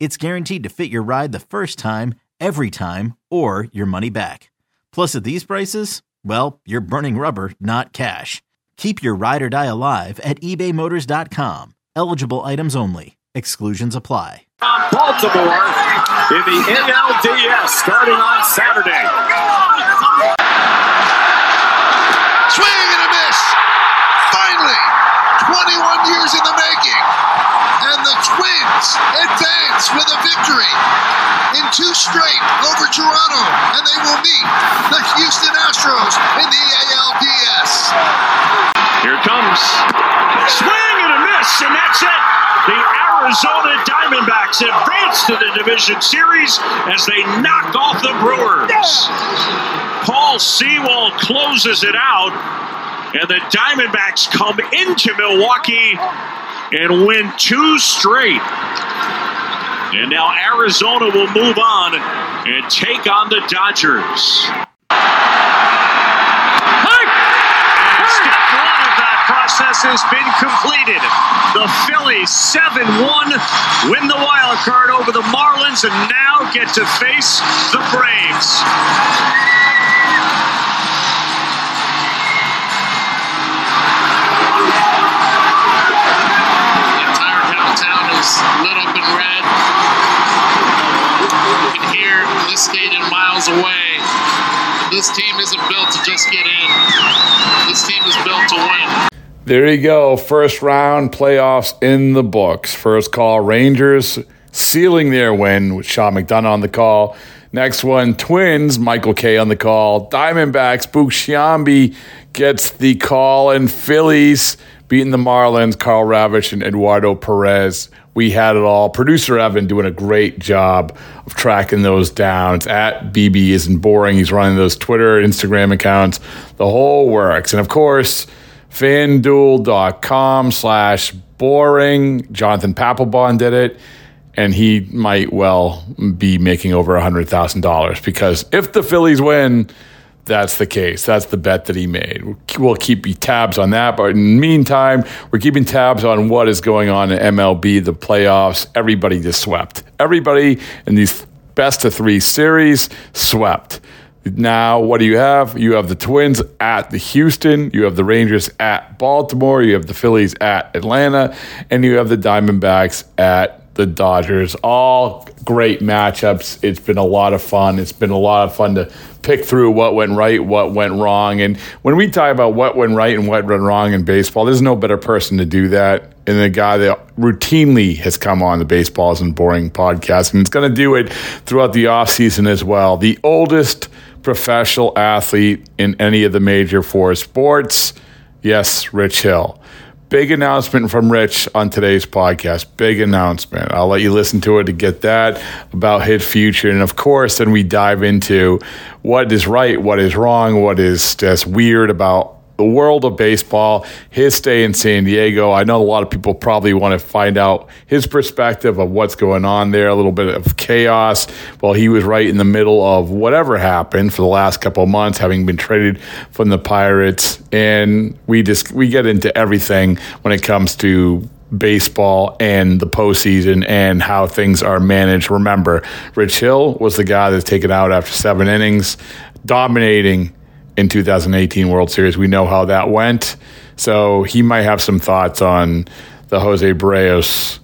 it's guaranteed to fit your ride the first time, every time, or your money back. Plus, at these prices, well, you're burning rubber, not cash. Keep your ride or die alive at ebaymotors.com. Eligible items only. Exclusions apply. Baltimore in the NLDS starting on Saturday. Swing and a miss. Finally, 21 years in the making. The Twins advance with a victory in two straight over Toronto. And they will meet the Houston Astros in the ALDS. Here comes swing and a miss, and that's it. The Arizona Diamondbacks advance to the division series as they knock off the Brewers. Paul Sewald closes it out, and the Diamondbacks come into Milwaukee and win two straight. And now Arizona will move on and take on the Dodgers. Process has been completed. The Phillies 7 1 win the wild card over the Marlins and now get to face the Braves. Lit up in red. You can hear this stadium miles away. This team isn't built to just get in. This team is built to win. There you go. First round playoffs in the books. First call Rangers sealing their win with Sean McDonough on the call. Next one, Twins, Michael K on the call. Diamondbacks, Bukshiambi gets the call. And Phillies beating the Marlins, Karl Ravech and Eduardo Perez. We had it all. Producer Evan doing a great job of tracking those down. It's at BB isn't boring. He's running those Twitter, Instagram accounts. The whole works. And of course, fanduel.com slash boring. Jonathan Papelbon did it. And he might well be making over $100,000 because if the Phillies win, that's the case. That's the bet that he made. We'll keep tabs on that. But in the meantime, we're keeping tabs on what is going on in MLB, the playoffs. Everybody just swept. Everybody in these best of three series swept. Now, what do you have? You have the Twins at the Houston, you have the Rangers at Baltimore, you have the Phillies at Atlanta, and you have the Diamondbacks at the Dodgers. All great matchups. It's been a lot of fun. It's been a lot of fun to pick through what went right, what went wrong. And when we talk about what went right and what went wrong in baseball, there's no better person to do that than the guy that routinely has come on the Baseball Isn't Boring podcast. And it's going to do it throughout the offseason as well. The oldest professional athlete in any of the major four sports. Yes, Rich Hill. Big announcement from Rich on today's podcast. Big announcement. I'll let you listen to it to get that about his future. And of course, then we dive into what is right, what is wrong, what is just weird about the world of baseball, his stay in San Diego. I know a lot of people probably want to find out his perspective of what's going on there, a little bit of chaos. Well, he was right in the middle of whatever happened for the last couple months, having been traded from the Pirates. And we just we get into everything when it comes to baseball and the postseason and how things are managed. Remember, Rich Hill was the guy that's taken out after seven innings, dominating in 2018 World Series. We know how that went. So he might have some thoughts on the Jose Berrios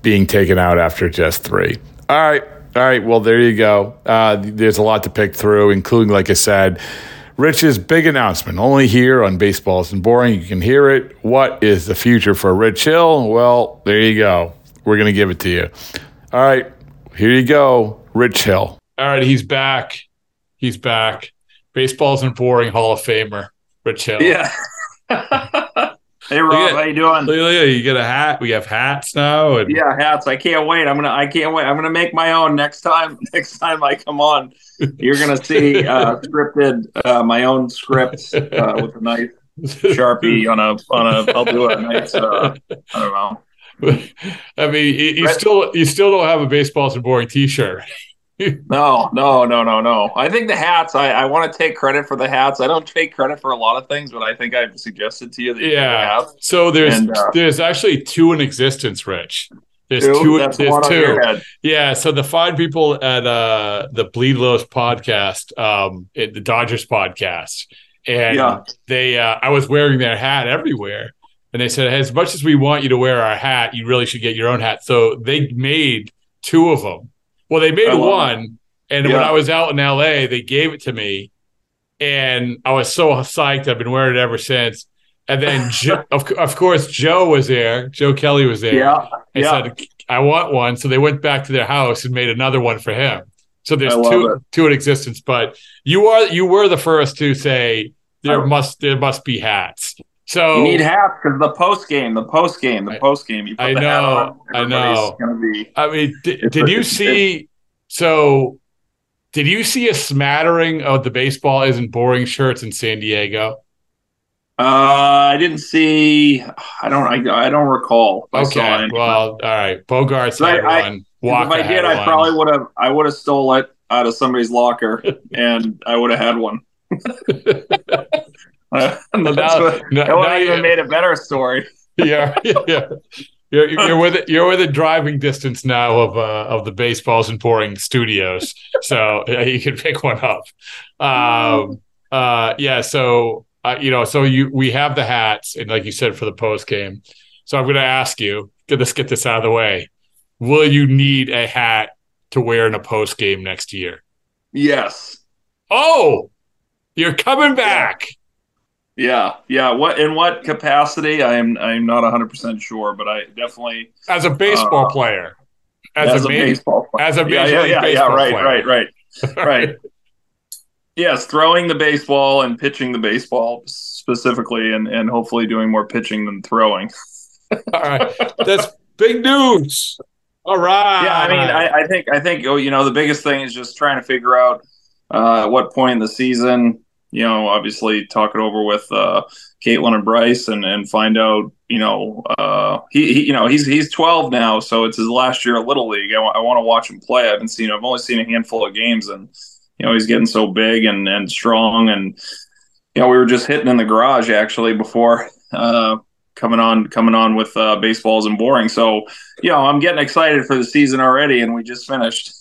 being taken out after just three. All right. All right. Well, there you go. Uh, there's a lot to pick through, including, like I said, Rich's big announcement, only here on Baseball Isn't Boring. You can hear it. What is the future for Rich Hill? Well, there you go. We're going to give it to you. All right, here you go, Rich Hill. All right, he's back. He's back. Baseball Isn't Boring Hall of Famer, Rich Hill. Yeah. Hey Rob, how you doing? Look, look, you get a hat. We have hats now. And- yeah, hats. I can't wait. I'm gonna. I can't wait. I'm gonna make my own next time. Next time I come on, you're gonna see uh, scripted uh, my own script uh, with a nice sharpie on a on a. I'll do a nice. Uh, I don't know. I mean, you, you still you still don't have a baseball isn't boring T-shirt. no, no, no, no, no. I think the hats. I, I want to take credit for the hats. I don't take credit for a lot of things, but I think I've suggested to you that yeah. You so there's and, uh, there's actually two in existence, Rich. There's two. two there's two. Yeah. So the fine people at uh, the Bleed Lows podcast, um, it, the Dodgers podcast, and yeah. they, uh, I was wearing their hat everywhere, and they said, as much as we want you to wear our hat, you really should get your own hat. So they made two of them well, they made one, it. and yeah. when I was out in LA, they gave it to me, and I was so psyched. I've been wearing it ever since. And then, Joe, of, of course, Joe was there. Joe Kelly was there. Yeah, and yeah. said, "I want one." So they went back to their house and made another one for him. So there's two it. two in existence. But you are you were the first to say there oh. must there must be hats. So you need hats because the post game, the post game, the post game. I know, on, I know. Gonna be, I mean, did, did you see? So, did you see a smattering of the baseball isn't boring shirts in San Diego? Uh, I didn't see. I don't. I, I don't recall. Okay. Well, all right. Bogaerts had I, one. Walker if I did, I probably would have. I would have stole it out of somebody's locker, and I would have had one. Uh, no, now, what, no, that would even made a better story. yeah, yeah. You're, you're with it. You're within driving distance now of uh, of the baseball isn't boring studios, so you can pick one up. Um, uh, yeah. So uh, you know, so you we have the hats, and like you said for the post game. So I'm going to ask you. Let's get this out of the way. Will you need a hat to wear in a post game next year? Yes. Oh, you're coming back. Yeah, yeah. What in what capacity? I am I'm not 100 percent sure, but I definitely as a baseball uh, player, as, as a, a baseball player. as a yeah, yeah, yeah, yeah, right, player. right, right, right. yes, throwing the baseball and pitching the baseball specifically, and and hopefully doing more pitching than throwing. All right, that's big news. All right. Yeah, I mean, I, I think I think oh, you know the biggest thing is just trying to figure out uh, at what point in the season you know, obviously talk it over with uh, Caitlin and Bryce and, and find out, you know, uh, he, he, you know, he's he's 12 now, so it's his last year at Little League. I, w- I want to watch him play. I haven't seen, I've only seen a handful of games, and you know, he's getting so big and and strong, and you know, we were just hitting in the garage actually before. Uh, coming on coming on with uh, baseball isn't boring so you know i'm getting excited for the season already and we just finished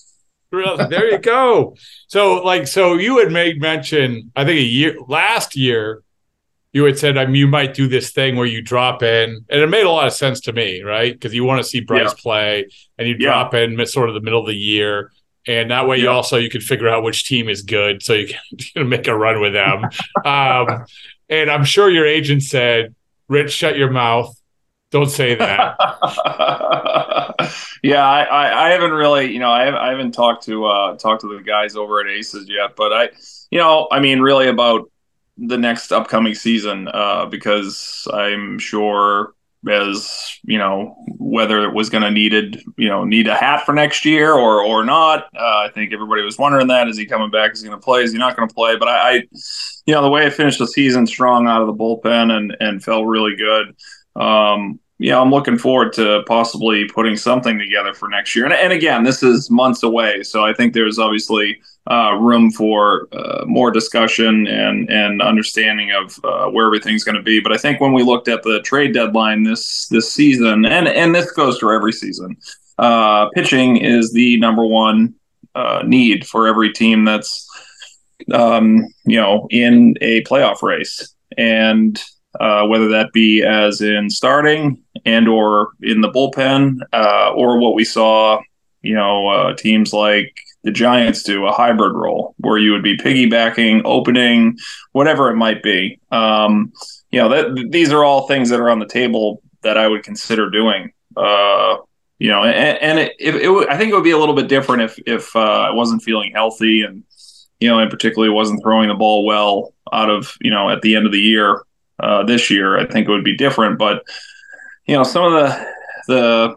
there you go. So, like, so you had made mention, I think a year last year, you had said, I mean, you might do this thing where you drop in, and it made a lot of sense to me, right? Because you want to see Bryce yeah. play, and you drop yeah. in sort of the middle of the year, and that way yeah. you also you can figure out which team is good, so you can make a run with them. um, and I'm sure your agent said, "Rich, shut your mouth." Don't say that. yeah, I, I, I, haven't really, you know, I, have, I haven't talked to uh, talked to the guys over at Aces yet, but I, you know, I mean, really about the next upcoming season uh, because I'm sure as you know whether it was going to needed you know need a hat for next year or or not. Uh, I think everybody was wondering that. Is he coming back? Is he going to play? Is he not going to play? But I, I, you know, the way I finished the season strong out of the bullpen and and felt really good. Um, yeah, I'm looking forward to possibly putting something together for next year. And, and again, this is months away, so I think there's obviously uh, room for uh, more discussion and and understanding of uh, where everything's going to be. But I think when we looked at the trade deadline this this season, and and this goes for every season, uh, pitching is the number one uh, need for every team that's um, you know in a playoff race, and uh, whether that be as in starting and or in the bullpen, uh, or what we saw, you know, uh, teams like the Giants do, a hybrid role where you would be piggybacking, opening, whatever it might be. Um, you know, that these are all things that are on the table that I would consider doing. Uh, you know, and, and it, it, it, I think it would be a little bit different if if uh, I wasn't feeling healthy and you know, and particularly wasn't throwing the ball well out of you know at the end of the year uh, this year. I think it would be different, but you know, some of the the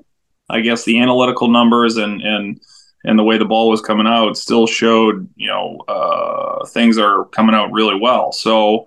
I guess the analytical numbers and and and the way the ball was coming out still showed you know uh, things are coming out really well. So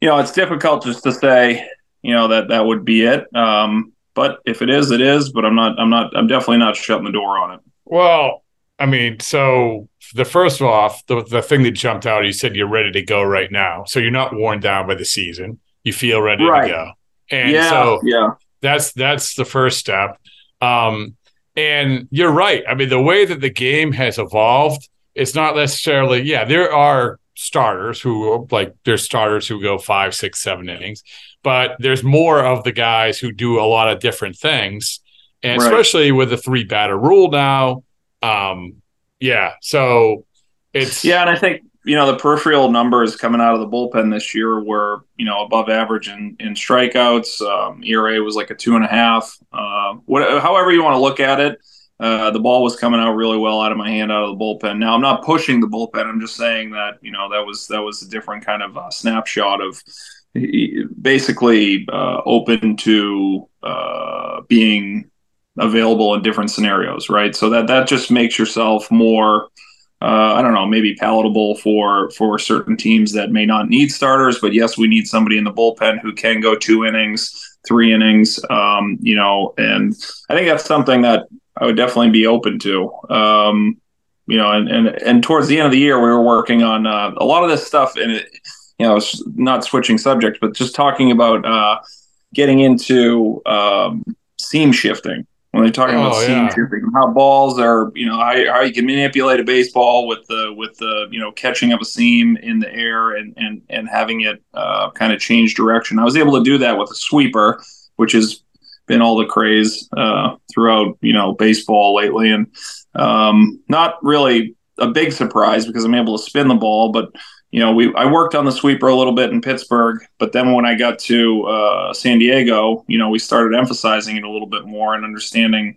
you know, it's difficult just to say you know that that would be it. Um, but if it is, it is. But I'm not. I'm not. I'm definitely not shutting the door on it. Well, I mean, so the first off, the the thing that jumped out, you said you're ready to go right now. So you're not worn down by the season. You feel ready right. to go. And yeah, so yeah. that's that's the first step. Um, and you're right. I mean, the way that the game has evolved, it's not necessarily, yeah, there are starters who like there's starters who go five, six, seven innings, but there's more of the guys who do a lot of different things. And right. especially with the three batter rule now. Um, yeah. So it's yeah, and I think you know the peripheral numbers coming out of the bullpen this year were you know above average in in strikeouts. Um, ERA was like a two and a half. Uh, what, however you want to look at it, uh, the ball was coming out really well out of my hand out of the bullpen. Now I'm not pushing the bullpen. I'm just saying that you know that was that was a different kind of uh, snapshot of basically uh, open to uh, being available in different scenarios, right? So that that just makes yourself more uh, I don't know, maybe palatable for for certain teams that may not need starters. But yes, we need somebody in the bullpen who can go two innings, three innings. Um, you know, and I think that's something that I would definitely be open to. Um, you know, and, and and towards the end of the year, we were working on uh, a lot of this stuff, and it, you know, not switching subjects, but just talking about uh, getting into um, seam shifting when they're talking oh, about seam yeah. shifting, how balls are, you know, how, how you can manipulate a baseball with the with the you know catching up a seam in the air and and and having it uh, kind of change direction. I was able to do that with a sweeper, which has been all the craze uh, throughout you know baseball lately, and um, not really a big surprise because I'm able to spin the ball, but you know, we I worked on the sweeper a little bit in Pittsburgh, but then when I got to uh, San Diego, you know, we started emphasizing it a little bit more and understanding,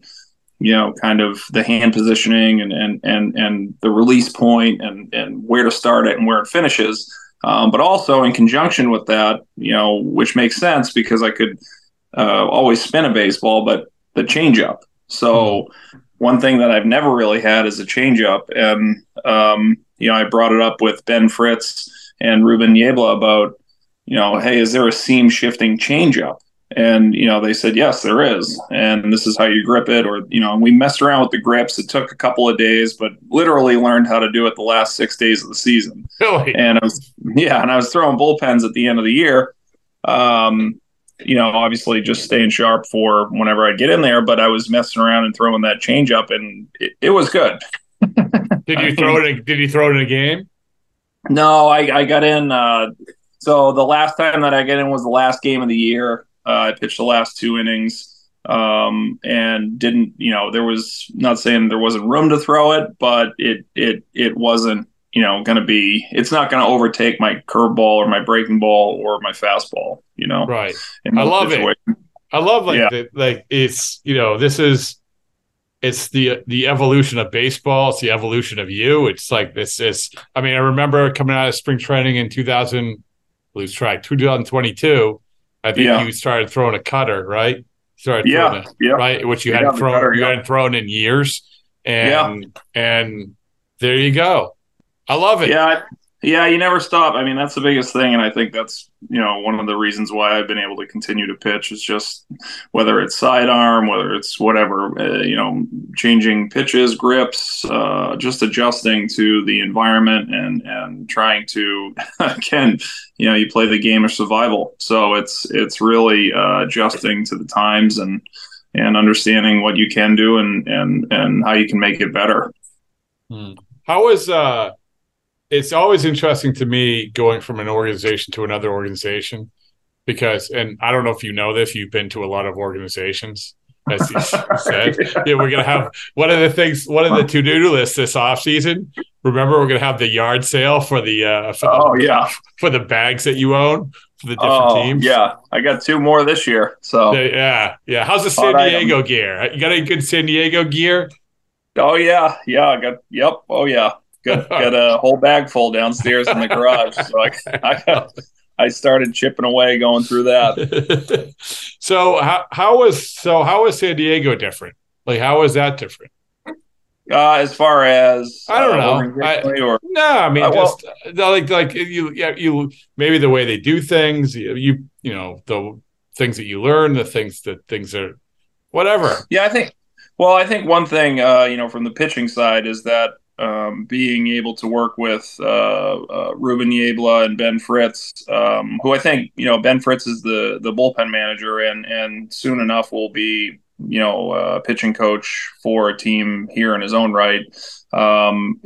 you know, kind of the hand positioning and and and and the release point and and where to start it and where it finishes. Um, but also in conjunction with that, you know, which makes sense because I could uh, always spin a baseball, but the changeup. So mm-hmm. one thing that I've never really had is a changeup, and um, you know, I brought it up with Ben Fritz and Ruben Niebla about, you know, hey, is there a seam shifting changeup? And you know, they said yes, there is, and this is how you grip it. Or you know, we messed around with the grips. It took a couple of days, but literally learned how to do it the last six days of the season. Really? And I was yeah, and I was throwing bullpens at the end of the year. Um, you know, obviously just staying sharp for whenever I get in there. But I was messing around and throwing that changeup, and it, it was good. Did you throw it? In, did you throw it in a game? No, I, I got in. Uh, so the last time that I got in was the last game of the year. Uh, I pitched the last two innings um, and didn't. You know, there was not saying there wasn't room to throw it, but it it it wasn't. You know, going to be. It's not going to overtake my curveball or my breaking ball or my fastball. You know, right? I love situation. it. I love like yeah. the, like it's you know this is it's the the evolution of baseball. It's the evolution of you. It's like this is. I mean, I remember coming out of spring training in 2000, lose track, 2022, I think Yeah. you started throwing a cutter, right? Started Yeah, throwing a, yeah. right, which you Yeah, hadn't thrown cutter, you yeah. hadn't thrown in years, and and there you go. I love it. Yeah, yeah, you never stop. I mean, that's the biggest thing, and I think that's you know one of the reasons why I've been able to continue to pitch is just whether it's sidearm, whether it's whatever, uh, you know, changing pitches, grips, uh, just adjusting to the environment and and trying to again, you know, you play the game of survival, so it's it's really uh, adjusting to the times and and understanding what you can do and and and how you can make it better. How is uh it's always interesting to me going from an organization to another organization because and I don't know if you know this, you've been to a lot of organizations. As you said, yeah, we're gonna have one of the things, one of the to-do lists this off season. Remember, we're gonna have the yard sale for the uh, for, Oh yeah. for the bags that you own for the different Oh, teams. yeah. I got two more this year. So, Yeah, yeah, yeah. How's the San Hot item. Diego gear? You got any good San Diego gear? oh yeah, yeah. I got. Yep. Oh yeah. Got got a whole bag full downstairs in the garage. So I, I got. I started chipping away, going through that. so how how was so how was San Diego different? Like how was that different? Uh, as far as I don't uh, know. organizationally or No, I mean Uh, just uh, like like you yeah you maybe the way they do things you you, you know the things that you learn the things that things are whatever. Yeah, I think. Well, I think one thing, uh, you know, from the pitching side is that um, being able to work with uh, uh, Ruben Niebla and Ben Fritz, um, who I think, you know, Ben Fritz is the the bullpen manager, and and soon enough will be, you know, uh, pitching coach for a team here in his own right. Um,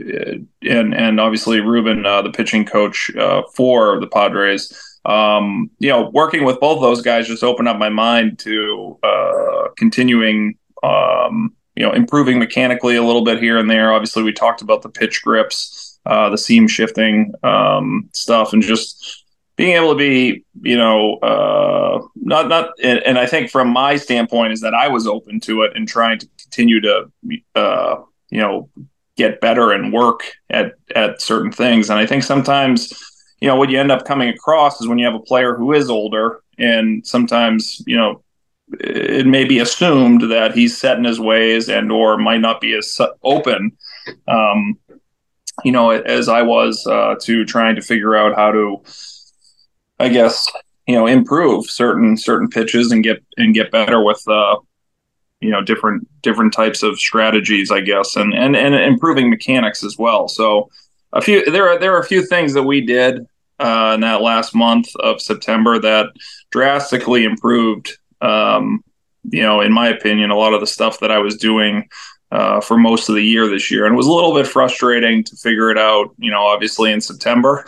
and and obviously Ruben, uh, the pitching coach uh, for the Padres um, you know, working with both those guys just opened up my mind to uh, continuing, um, you know, improving mechanically a little bit here and there. Obviously, we talked about the pitch grips, uh, the seam shifting um, stuff, and just being able to be, you know, uh, not not. And, I think from my standpoint is that I was open to it and trying to continue to, uh, you know, get better and work at at certain things. And I think sometimes you know what you end up coming across is when you have a player who is older and sometimes you know it may be assumed that he's set in his ways and or might not be as open um, you know as i was uh, to trying to figure out how to i guess you know improve certain certain pitches and get and get better with uh, you know different different types of strategies i guess and and and improving mechanics as well so a few there are there are a few things that we did uh, in that last month of September that drastically improved. Um, you know, in my opinion, a lot of the stuff that I was doing uh, for most of the year this year, and it was a little bit frustrating to figure it out. You know, obviously in September,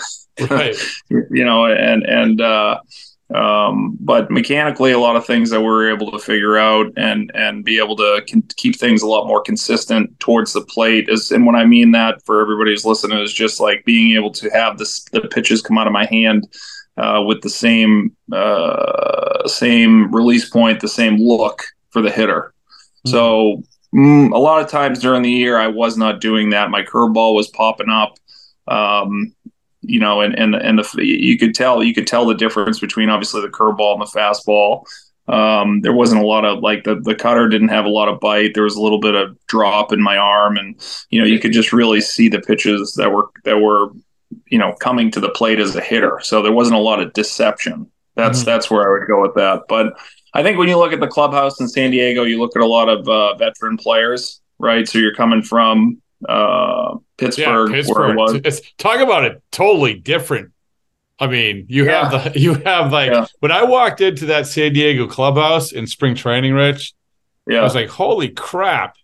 Right. you know, and and uh, um, but mechanically, a lot of things that we were able to figure out and and be able to con- keep things a lot more consistent towards the plate is, and when I mean that for everybody who's listening is just like being able to have this the pitches come out of my hand uh, with the same uh, same release point, the same look for the hitter. So mm, a lot of times during the year, I was not doing that. My curveball was popping up. Um, you know, and and and the you could tell you could tell the difference between obviously the curveball and the fastball. Um, there wasn't a lot of like the the cutter didn't have a lot of bite. There was a little bit of drop in my arm, and you know you could just really see the pitches that were that were you know coming to the plate as a hitter. So there wasn't a lot of deception. That's Mhm. that's where I would go with that. But I think when you look at the clubhouse in San Diego, you look at a lot of uh, veteran players, right? So you're coming from uh, Pittsburgh, yeah, where it was. It's, talk about it totally different. I mean, you have the you have like Yeah. when I walked into that San Diego clubhouse in spring training, Rich, Yeah. I was like, holy crap.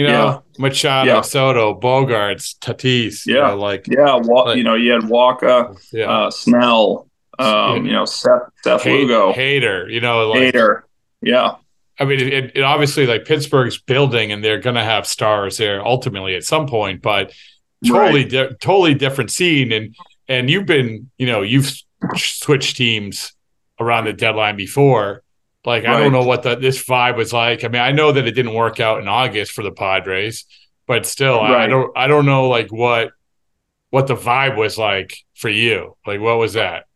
You know, Yeah. Machado, Yeah. Soto, Bogaerts, Tatis, you Yeah. know, like yeah. Wa- Like- you know, you had Walker, yeah. uh, Snell, um, you know, Seth, Seth Hay- Lugo, Hader, you know, like Hader. Yeah, I mean, it, it obviously like Pittsburgh's building, and they're going to have stars there ultimately at some point, but totally, di- totally different scene. And and you've been, you know, you've switched teams around the deadline before. Like I don't know what the, this vibe was like. I mean, I know that it didn't work out in August for the Padres, but still, I, I don't, I don't know like what what the vibe was like for you. Like, what was that?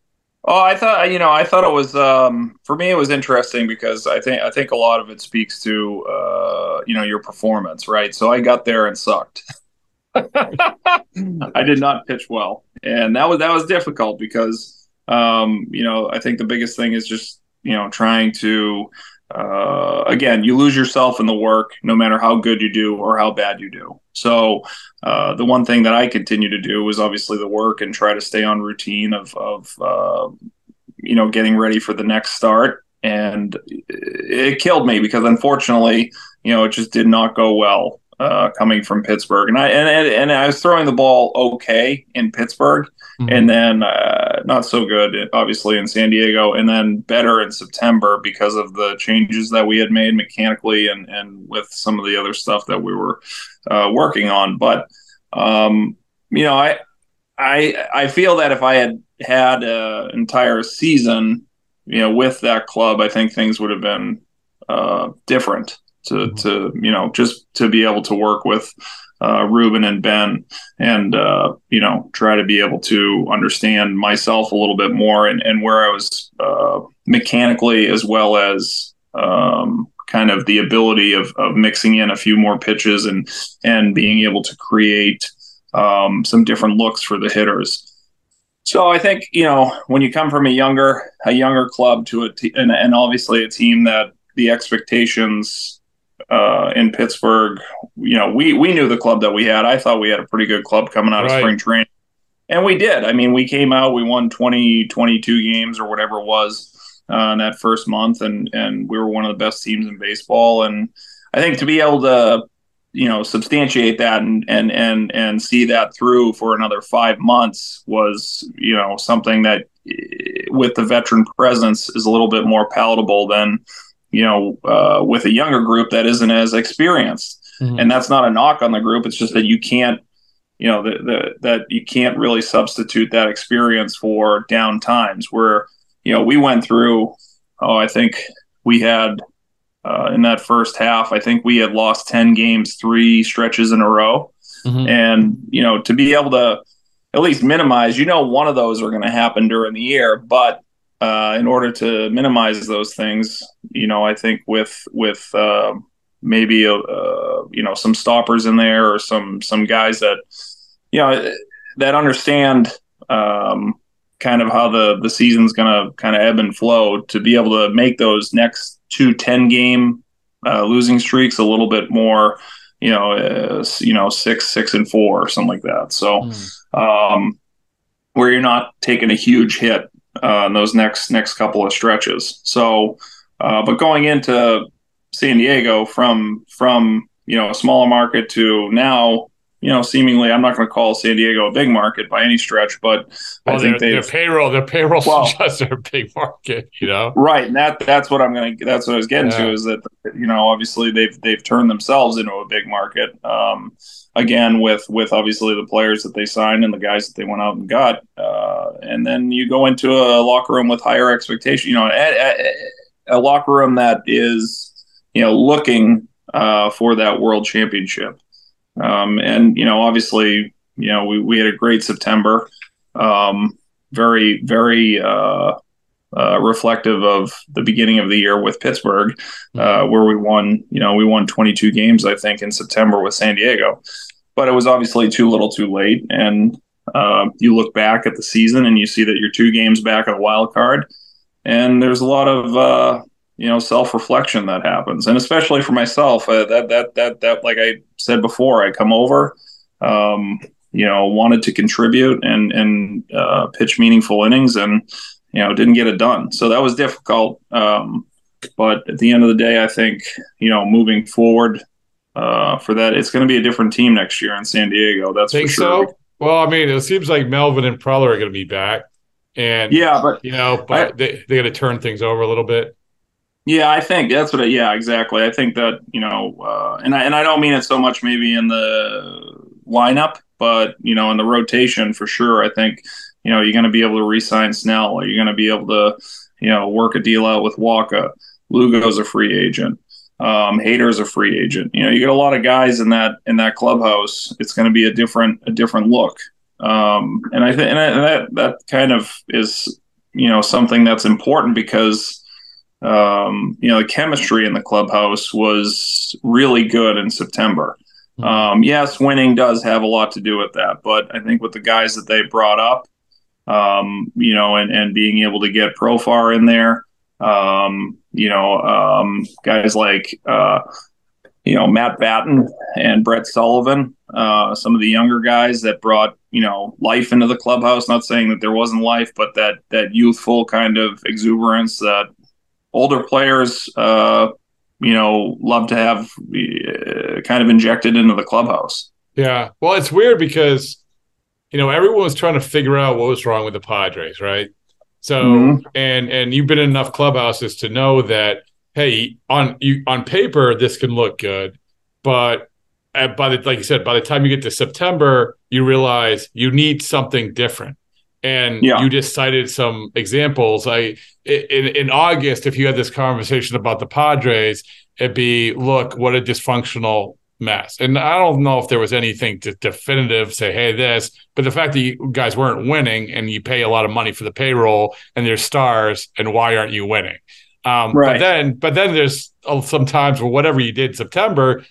Oh, I thought you know, I thought it was um, for me. It was interesting because I think I think a lot of it speaks to uh, you know your performance, right? So I got there and sucked. I did not pitch well, and that was that was difficult because um, you know I think the biggest thing is just you know trying to uh, again you lose yourself in the work no matter how good you do or how bad you do. So uh, the one thing that I continue to do is obviously the work and try to stay on routine of of uh, you know getting ready for the next start. And it killed me because unfortunately, you know, it just did not go well uh, coming from Pittsburgh, and I and, and I was throwing the ball okay in Pittsburgh, mm-hmm. and then uh, not so good, obviously in San Diego, and then better in September because of the changes that we had made mechanically and and with some of the other stuff that we were uh, working on. But um, you know, I I I feel that if I had had an entire season, you know, with that club, I think things would have been uh, different to mm-hmm. to you know just to be able to work with uh, Ruben and Ben, and uh, you know try to be able to understand myself a little bit more and, and where I was uh, mechanically as well as um, kind of the ability of, of mixing in a few more pitches and and being able to create um, some different looks for the hitters. So I think you know when you come from a younger a younger club to a and, and obviously a team that the expectations uh, in Pittsburgh. You know, we we knew the club that we had. I thought we had a pretty good club coming out right. of spring training, and we did. I mean, we came out, we won 20, 22 games or whatever it was uh, in that first month, and and we were one of the best teams in baseball. And I think to be able to you know substantiate that and and and and see that through for another five months was you know something that eh, with the veteran presence is a little bit more palatable than you know, uh, with a younger group that isn't as experienced. Mm-hmm. And that's not a knock on the group. It's just that you can't, you know, the, the, that you can't really substitute that experience for down times where, you know, we went through, oh, I think we had uh, in that first half, I think we had lost 10 games, three stretches in a row. Mm-hmm. And, you know, to be able to at least minimize, you know, one of those are going to happen during the year, but uh, in order to minimize those things, you know, I think with with uh, maybe a, uh, you know some stoppers in there or some some guys that you know that understand um, kind of how the the season's going to kind of ebb and flow to be able to make those next two 10 game uh, losing streaks a little bit more you know uh, you know six six and four or something like that so mm. um, where you're not taking a huge hit uh, in those next next couple of stretches. So, uh, but going into San Diego from from you know a smaller market to now you know, seemingly, I'm not going to call San Diego a big market by any stretch, but well, I think their, their payroll, their payroll well, suggests they're a big market, you know. Right, and that that's what I'm going to. That's what I was getting yeah. to is that you know, obviously they've they've turned themselves into a big market. Um, again, with with obviously the players that they signed and the guys that they went out and got, uh, and then you go into a locker room with higher expectation. You know, a, a, a locker room that is you know looking uh, for that world championship. Um, and you know, obviously, you know, we, we had a great September, um, very very uh, uh, reflective of the beginning of the year with Pittsburgh, uh, where we won. You know, we won 22 games, I think, in September with San Diego, but it was obviously too little, too late. And uh, you look back at the season and you see that you're two games back of the wild card, and there's a lot of uh, you know self reflection that happens, and especially for myself, uh, that that that that like I said before, I come over, um, you know, wanted to contribute and and uh, pitch meaningful innings, and you know didn't get it done. So that was difficult. Um, but at the end of the day, I think you know moving forward uh, for that, it's going to be a different team next year in San Diego. That's think sure. So? Well, I mean, it seems like Melvin and Preller are going to be back, and yeah, but you know, but I, they they got to turn things over a little bit. Yeah, I think that's what. I, yeah, exactly. I think that you know, uh, and I and I don't mean it so much maybe in the lineup, but you know, in the rotation for sure. I think you know you're going to be able to re-sign Snell. You're going to be able to you know work a deal out with Wacha. Lugo's a free agent. Um, Hader's a free agent. You know, you get a lot of guys in that in that clubhouse. It's going to be a different a different look. Um, and I think that that kind of is you know something that's important because um, you know the chemistry in the clubhouse was really good in September. Mm-hmm. Um, yes, winning does have a lot to do with that, but I think with the guys that they brought up, um, you know, and and being able to get Profar in there, um, you know, um, guys like uh, you know Matt Batten and Brett Sullivan, uh, some of the younger guys that brought you know life into the clubhouse. Not saying that there wasn't life, but that that youthful kind of exuberance that older players, uh, you know, love to have uh, kind of injected into the clubhouse. Yeah, well, it's weird because you know everyone was trying to figure out what was wrong with the Padres, right? So, mm-hmm. and and you've been in enough clubhouses to know that hey, on you on paper this can look good, but at, by the like you said, by the time you get to September, you realize you need something different. And yeah. you just cited some examples. I in in August, if you had this conversation about the Padres, it'd be look what a dysfunctional mess. And I don't know if there was anything to definitive say, hey, this, but the fact that you guys weren't winning and you pay a lot of money for the payroll and there's stars, and why aren't you winning? Um, right. But then, but then there's some times where whatever you did September,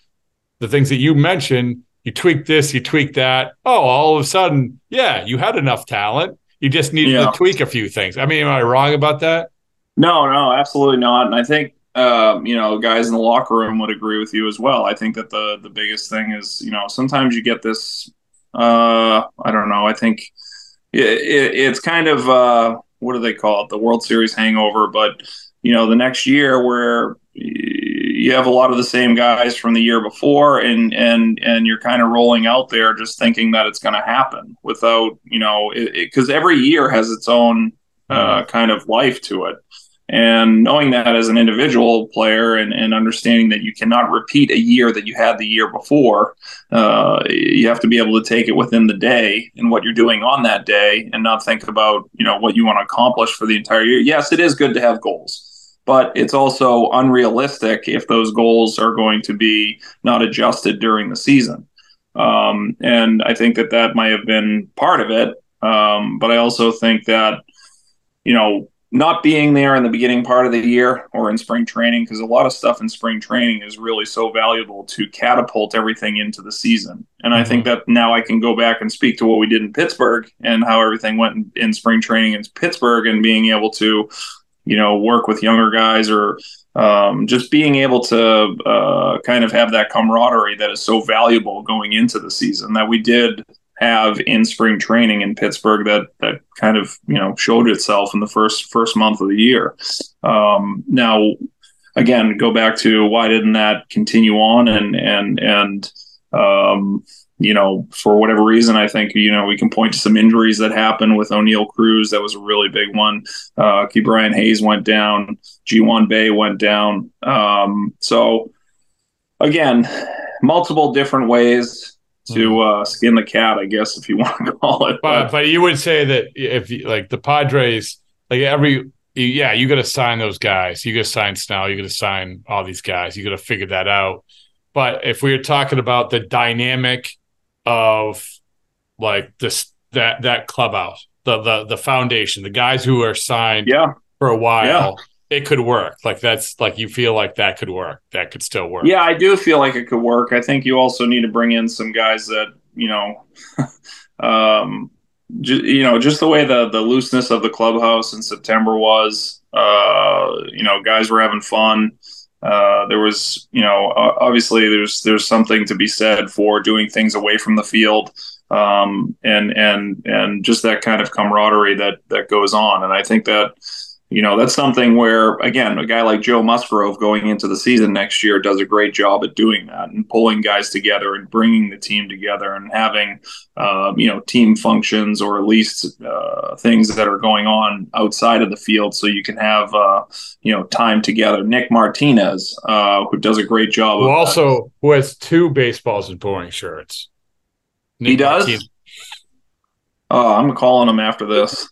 the things that you mentioned, you tweak this, you tweak that. Oh, all of a sudden, yeah, you had enough talent. You just needed yeah. to tweak a few things. I mean, am I wrong about that? No, no, absolutely not. And I think um, you know, guys in the locker room would agree with you as well. I think that the the biggest thing is, you know, sometimes you get this. Uh, I don't know. I think it, it, it's kind of uh, what do they call it? The World Series hangover, but you know, the next year where you have a lot of the same guys from the year before and and and you're kind of rolling out there just thinking that it's going to happen without you know because every year has its own uh, mm-hmm. kind of life to it and knowing that as an individual player and, and understanding that you cannot repeat a year that you had the year before, uh, you have to be able to take it within the day and what you're doing on that day and not think about, you know, what you want to accomplish for the entire year. Yes, it is good to have goals but it's also unrealistic if those goals are going to be not adjusted during the season. Um, and I think that that might have been part of it. Um, but I also think that, you know, not being there in the beginning part of the year or in spring training, because a lot of stuff in spring training is really so valuable to catapult everything into the season. And. I think mm-hmm. that now I can go back and speak to what we did in Pittsburgh and how everything went in, in spring training in Pittsburgh and being able to, you know, work with younger guys or um, just being able to uh, kind of have that camaraderie that is so valuable going into the season that we did have in spring training in Pittsburgh that that kind of you know showed itself in the first first month of the year. Um, now, again, go back to why didn't that continue on and and and um, you know for whatever reason I think you know we can point to some injuries that happened with Oneil Cruz that was a really big one. Uh, Ke'Bryan Hayes went down. Ji-hwan Bae went down. Um, so again, multiple different ways to hmm. uh, skin the cat, I guess, if you want to call it. But, but you would say that if you, like the Padres, like every yeah, you got to sign those guys. You got to sign Snell. You got to sign all these guys. You got to figure that out. But if we are talking about the dynamic of like this that that clubhouse, the the the foundation, the guys who are signed yeah. for a while. Yeah it could work. Like that's like you feel like that could work. That could still work. Yeah, I do feel like it could work. I think you also need to bring in some guys that you know, um, ju- you know, just the way the the looseness of the clubhouse in September was. Uh, you know, guys were having fun. Uh, there was, you know, obviously there's there's something to be said for doing things away from the field, um, and and and just that kind of camaraderie that that goes on. And I think that you know, that's something where, again, a guy like Joe Musgrove going into the season next year does a great job at doing that and pulling guys together and bringing the team together and having, uh, you know, team functions or at least uh, things that are going on outside of the field so you can have, uh, you know, time together. Nick Martinez, uh, who does a great job. Who also who has two baseball isn't boring shirts. Nick he does. Martinez. Oh, I'm calling him after this.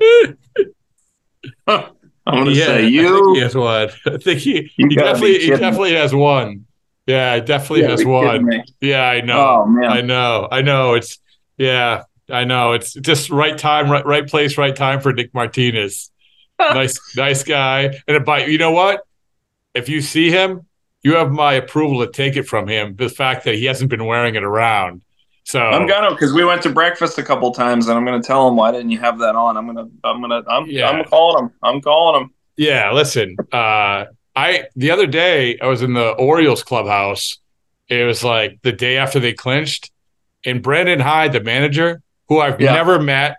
I'm gonna yeah, say you. he has one. I think he, he definitely he definitely has one. Yeah, definitely has one. Yeah, I know. Oh, man. I know. I know. It's yeah, I know. It's just right time, right right place, right time for Nick Martinez. nice, nice guy. And but you know what? If you see him, you have my approval to take it from him. The fact that he hasn't been wearing it around. So I'm gonna because we went to breakfast a couple times, and I'm gonna tell him why didn't you have that on? I'm gonna, I'm gonna, I'm, Yeah. I'm calling him. I'm calling him. Yeah, listen. Uh I the other day I was in the Orioles clubhouse. It was like the day after they clinched, and Brandon Hyde, the manager, who I've Yeah. never met,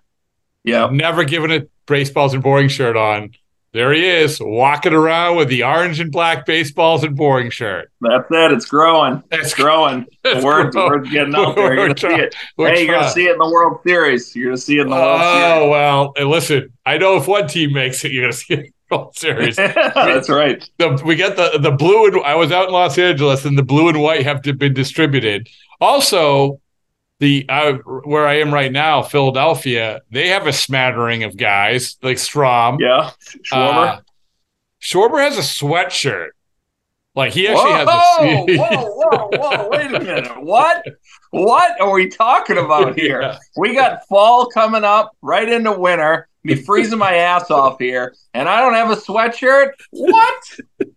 Yeah, never given a baseball isn't boring shirt on. There he is, walking around with the orange and black baseball isn't boring shirt. that's it. It's growing. It's growing. The It's word's, growing. word's getting out there. You're We're gonna see it. we're Hey, you're gonna see it in the World Series. You're gonna see it in the World oh, Series. Oh well, and listen, I know if one team makes it, you're gonna see it in the World Series. That's right. the, we get the the blue and I was out in Los Angeles and the blue and white have to, been distributed. Also, the uh, where I am right now, Philadelphia, they have a smattering of guys like Strahm. Yeah, Schwarber. Uh, Schwarber has a sweatshirt. Like he actually whoa, has a whoa, whoa, whoa! Wait a minute. What? What are we talking about here? Yeah. We got fall coming up, right into winter. Me freezing my ass off here, and I don't have a sweatshirt. What?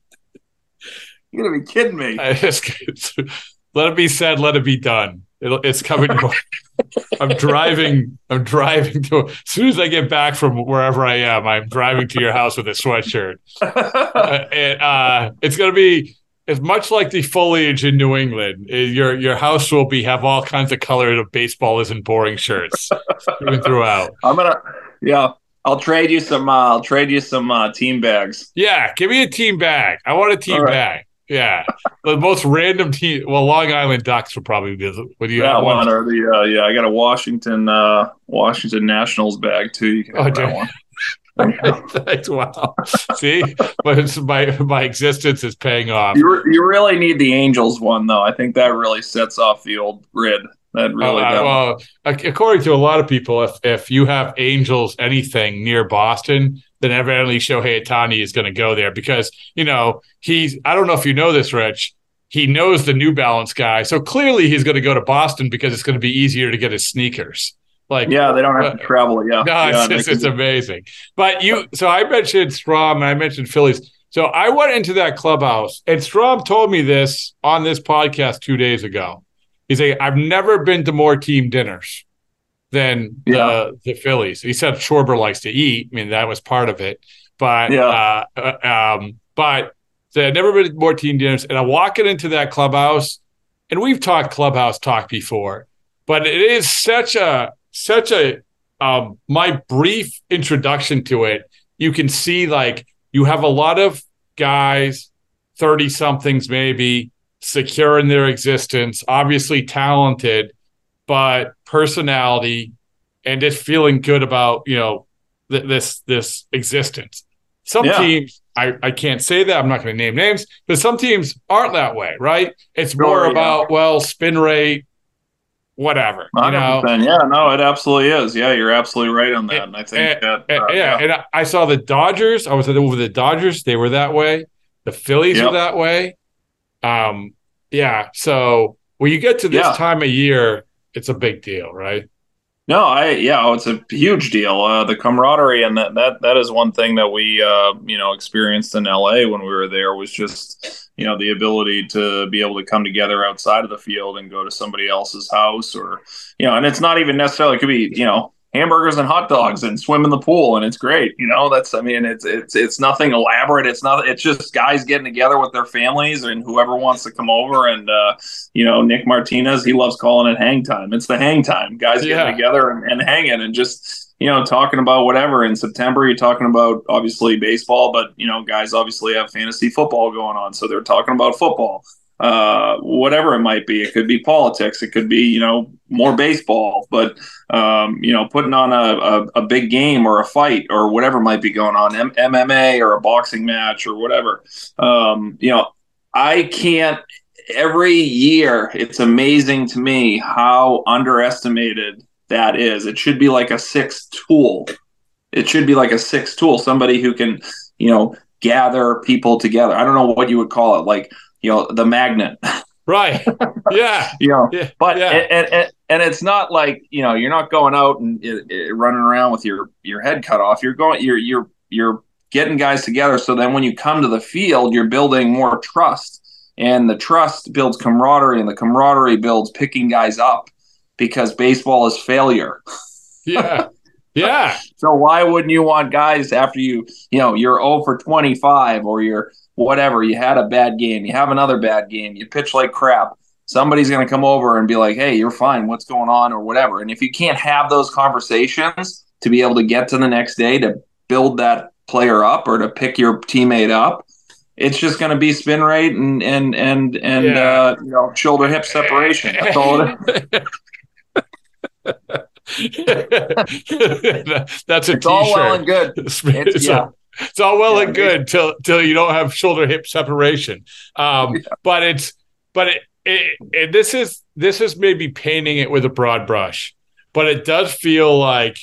You're gonna be kidding me. Just- let it be said, let it be done. It'll, it's coming. I'm driving. I'm driving to. As soon as I get back from wherever I am, I'm driving to your house with a sweatshirt. Uh, and, uh, it's going to be. It's much like the foliage in New England. Uh, Your your house will be have all kinds of colors of baseball isn't boring shirts through throughout. I'm gonna, yeah. I'll trade you some. Uh, I'll trade you some uh, team bags. Yeah, give me a team bag. I want a team All right. bag. Yeah, the most random team. Well, Long Island Ducks would probably be. the- Would you that have one one? or the uh, yeah. I got a Washington uh, Washington Nationals bag too. You can Oh, have dear. that one. Thanks. Wow. See, but it's my my existence is paying off. You, re- you really need the Angels one though. I think that really sets off the old grid. That really Uh, well, according to a lot of people, if if you have Angels anything near Boston, then evidently Shohei Ohtani is going to go there because you know he's. I don't know if you know this, Rich. He knows the New Balance guy, so clearly he's going to go to Boston because it's going to be easier to get his sneakers. Like yeah, they don't have uh, to travel. Yeah, No, yeah, it's, it's amazing. But you, so I mentioned Strahm and I mentioned Phillies. So I went into that clubhouse and Strahm told me this on this podcast two days ago. He's like, I've never been to more team dinners than Yeah. the, the Phillies. He said Schwarber likes to eat. I mean, that was part of it. But, Yeah. uh, uh, um, but so I've never been to more team dinners. And I'm walking into that clubhouse and we've talked clubhouse talk before, but it is such a, such a, um, my brief introduction to it, you can see like you have a lot of guys, 30 somethings maybe, secure in their existence, obviously talented, but personality and just feeling good about, you know, th- this this existence. Some Yeah. teams, I, I can't say that, I'm not going to name names, but some teams aren't that way, right? It's more Sure, yeah. about, well, spin rate, whatever. You know? Yeah, no, it absolutely is. Yeah, you're absolutely right on that. And I think and- that, uh, and- yeah, and I- saw the Dodgers. I was over the Dodgers. They were that way. The Phillies Yep. were that way. Um, yeah. So when you get to this Yeah. time of year, it's a big deal, right? No, I yeah, oh, it's a huge deal. Uh, the camaraderie and that that that is one thing that we uh, you know experienced in LA when we were there was just you know the ability to be able to come together outside of the field and go to somebody else's house or you know, and it's not even necessarily it could be you know hamburgers and hot dogs and swim in the pool and it's great. You know, that's I mean it's it's it's nothing elaborate. It's not it's just guys getting together with their families and whoever wants to come over and uh, you know Nick Martinez he loves calling it hang time. It's the hang time. Guys Yeah. getting together and, and hanging and just you know talking about whatever. In September you're talking about obviously baseball, but you know guys obviously have fantasy football going on, so they're talking about football. Uh, whatever it might be, it could be politics, it could be you know more baseball, but um, you know, putting on a, a, a big game or a fight or whatever might be going on, M- MMA or a boxing match or whatever. Um, you know, I can't. Every year, it's amazing to me how underestimated that is. It should be like a sixth tool. It should be like a sixth tool. Somebody who can, you know, gather people together. I don't know what you would call it, like you know, the magnet. Right. Yeah. you know, Yeah. but yeah. and, and and it's not like you know you're not going out and uh, uh, running around with your your head cut off. You're going you're you're you're getting guys together. So then when you come to the field, you're building more trust. And the trust builds camaraderie, and the camaraderie builds picking guys up because baseball is failure. Yeah. Yeah. so why wouldn't you want guys after you, you know, you're 0 for 25 or you're whatever, you had a bad game, you have another bad game, you pitch like crap. Somebody's going to come over and be like, "Hey, you're fine. What's going on?" or whatever. And if you can't have those conversations to be able to get to the next day to build that player up or to pick your teammate up, it's just going to be spin rate and and and and Yeah. uh, you know shoulder hip separation. That's all it is. That's a It's all well and good. It's, yeah. all, it's all well Yeah, and good till till you don't have shoulder hip separation. Um, But it's but it, it, it this is this is maybe painting it with a broad brush, but it does feel like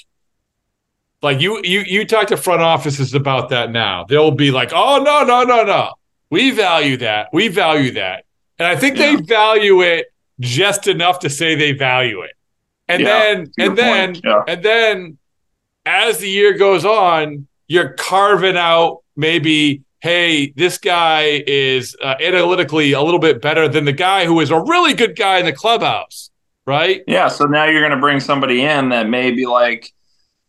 like you you you talk to front offices about that now. They'll be like, oh no no no no, we value that, we value that, and I think they value it just enough to say they value it, and Yeah, then and then point, yeah. and then as the year goes on, you're carving out maybe, hey, this guy is uh, analytically a little bit better than the guy who is a really good guy in the clubhouse, right? Yeah, so now you're going to bring somebody in that may be like,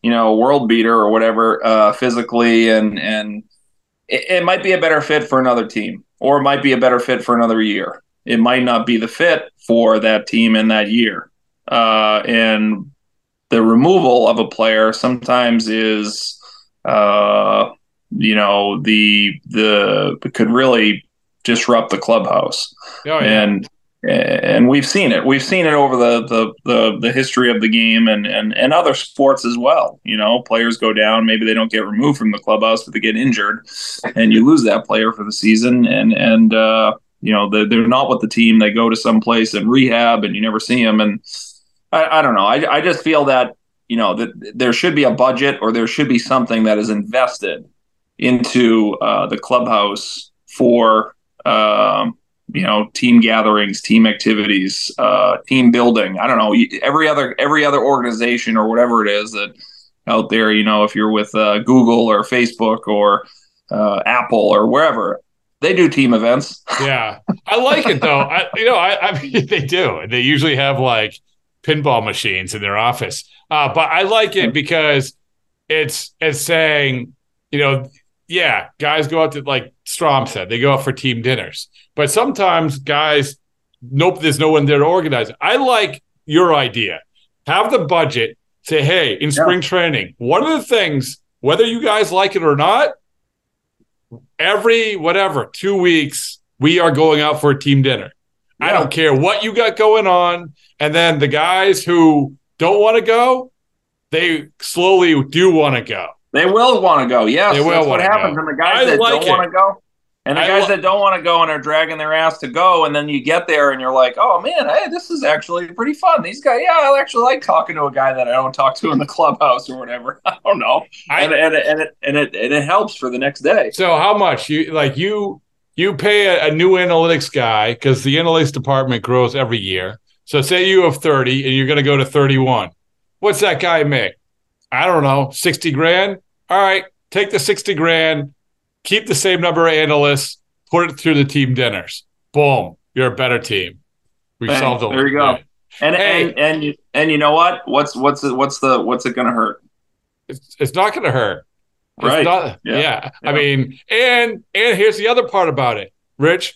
you know, a world beater or whatever, uh, physically, and and it, it might be a better fit for another team, or it might be a better fit for another year. It might not be the fit for that team in that year, uh, and the removal of a player sometimes is, uh, you know, the the could really disrupt the clubhouse Oh, yeah. and and we've seen it. We've seen it over the the the, the history of the game and, and and other sports as well. You know, players go down. Maybe they don't get removed from the clubhouse, but they get injured, and you lose that player for the season. And and uh, you know they're, they're not with the team. They go to some place and rehab, and you never see them. And I, I don't know. I I just feel that you know that there should be a budget or there should be something that is invested into uh, the clubhouse for. Um, you know team gatherings team activities uh team building i don't know every other every other organization or whatever it is that out there you know if you're with uh, google or facebook or uh, apple or wherever they do team events yeah, I like it though. I, you know, I, I mean, they do. They usually have like pinball machines in their office, uh, but I like it because it's it's saying, you know, yeah, guys go out to like Strahm said, they go out for team dinners, but sometimes guys, nope, there's no one there to organize. it. I like your idea. Have the budget. Say, hey, in spring training, one of the things, whether you guys like it or not, every whatever two weeks we are going out for a team dinner i don't care what you got going on. And then the guys who don't want to go they slowly do want to go. They will want to go yes. They will that's what happens go. and the guys I that like don't want to go and the I guys li- that don't want to go and are dragging their ass to go and then you get there and you're like oh man hey this is actually pretty fun. These guys yeah i actually like talking to a guy that i don't talk to in the clubhouse or whatever. I don't know. I- and, and, and, it, and, it, and it helps for the next day. So how much? You like you you pay a, a new analytics guy because the analytics department grows every year. So say you have 30 and you're going to go to 31 what's that guy make? I don't know 60 grand? All right take the 60 grand keep the same number of analysts put it through the team dinners. Boom you're a better team. We Bang, solved it. There you go. and Hey. and and you, and you know what? What's what's the, what's the what's it going to hurt? It's, it's not going to hurt Right. not- Yeah. yeah. I mean, and and here's the other part about it, Rich.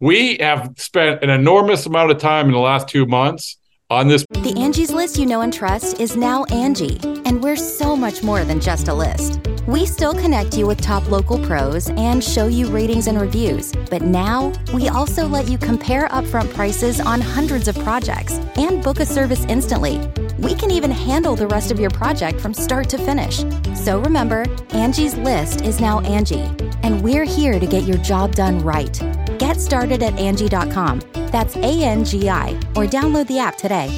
We have spent an enormous amount of time in the last two months on this. The Angie's list you know and trust is now Angie, and we're so much more than just a list. We still connect you with top local pros and show you ratings and reviews, but now we also let you compare upfront prices on hundreds of projects and book a service instantly. We can even handle the rest of your project from start to finish. So remember, Angie's list is now Angie, and we're here to get your job done right. Get started at Angie.com. That's A N G I, or download the app today.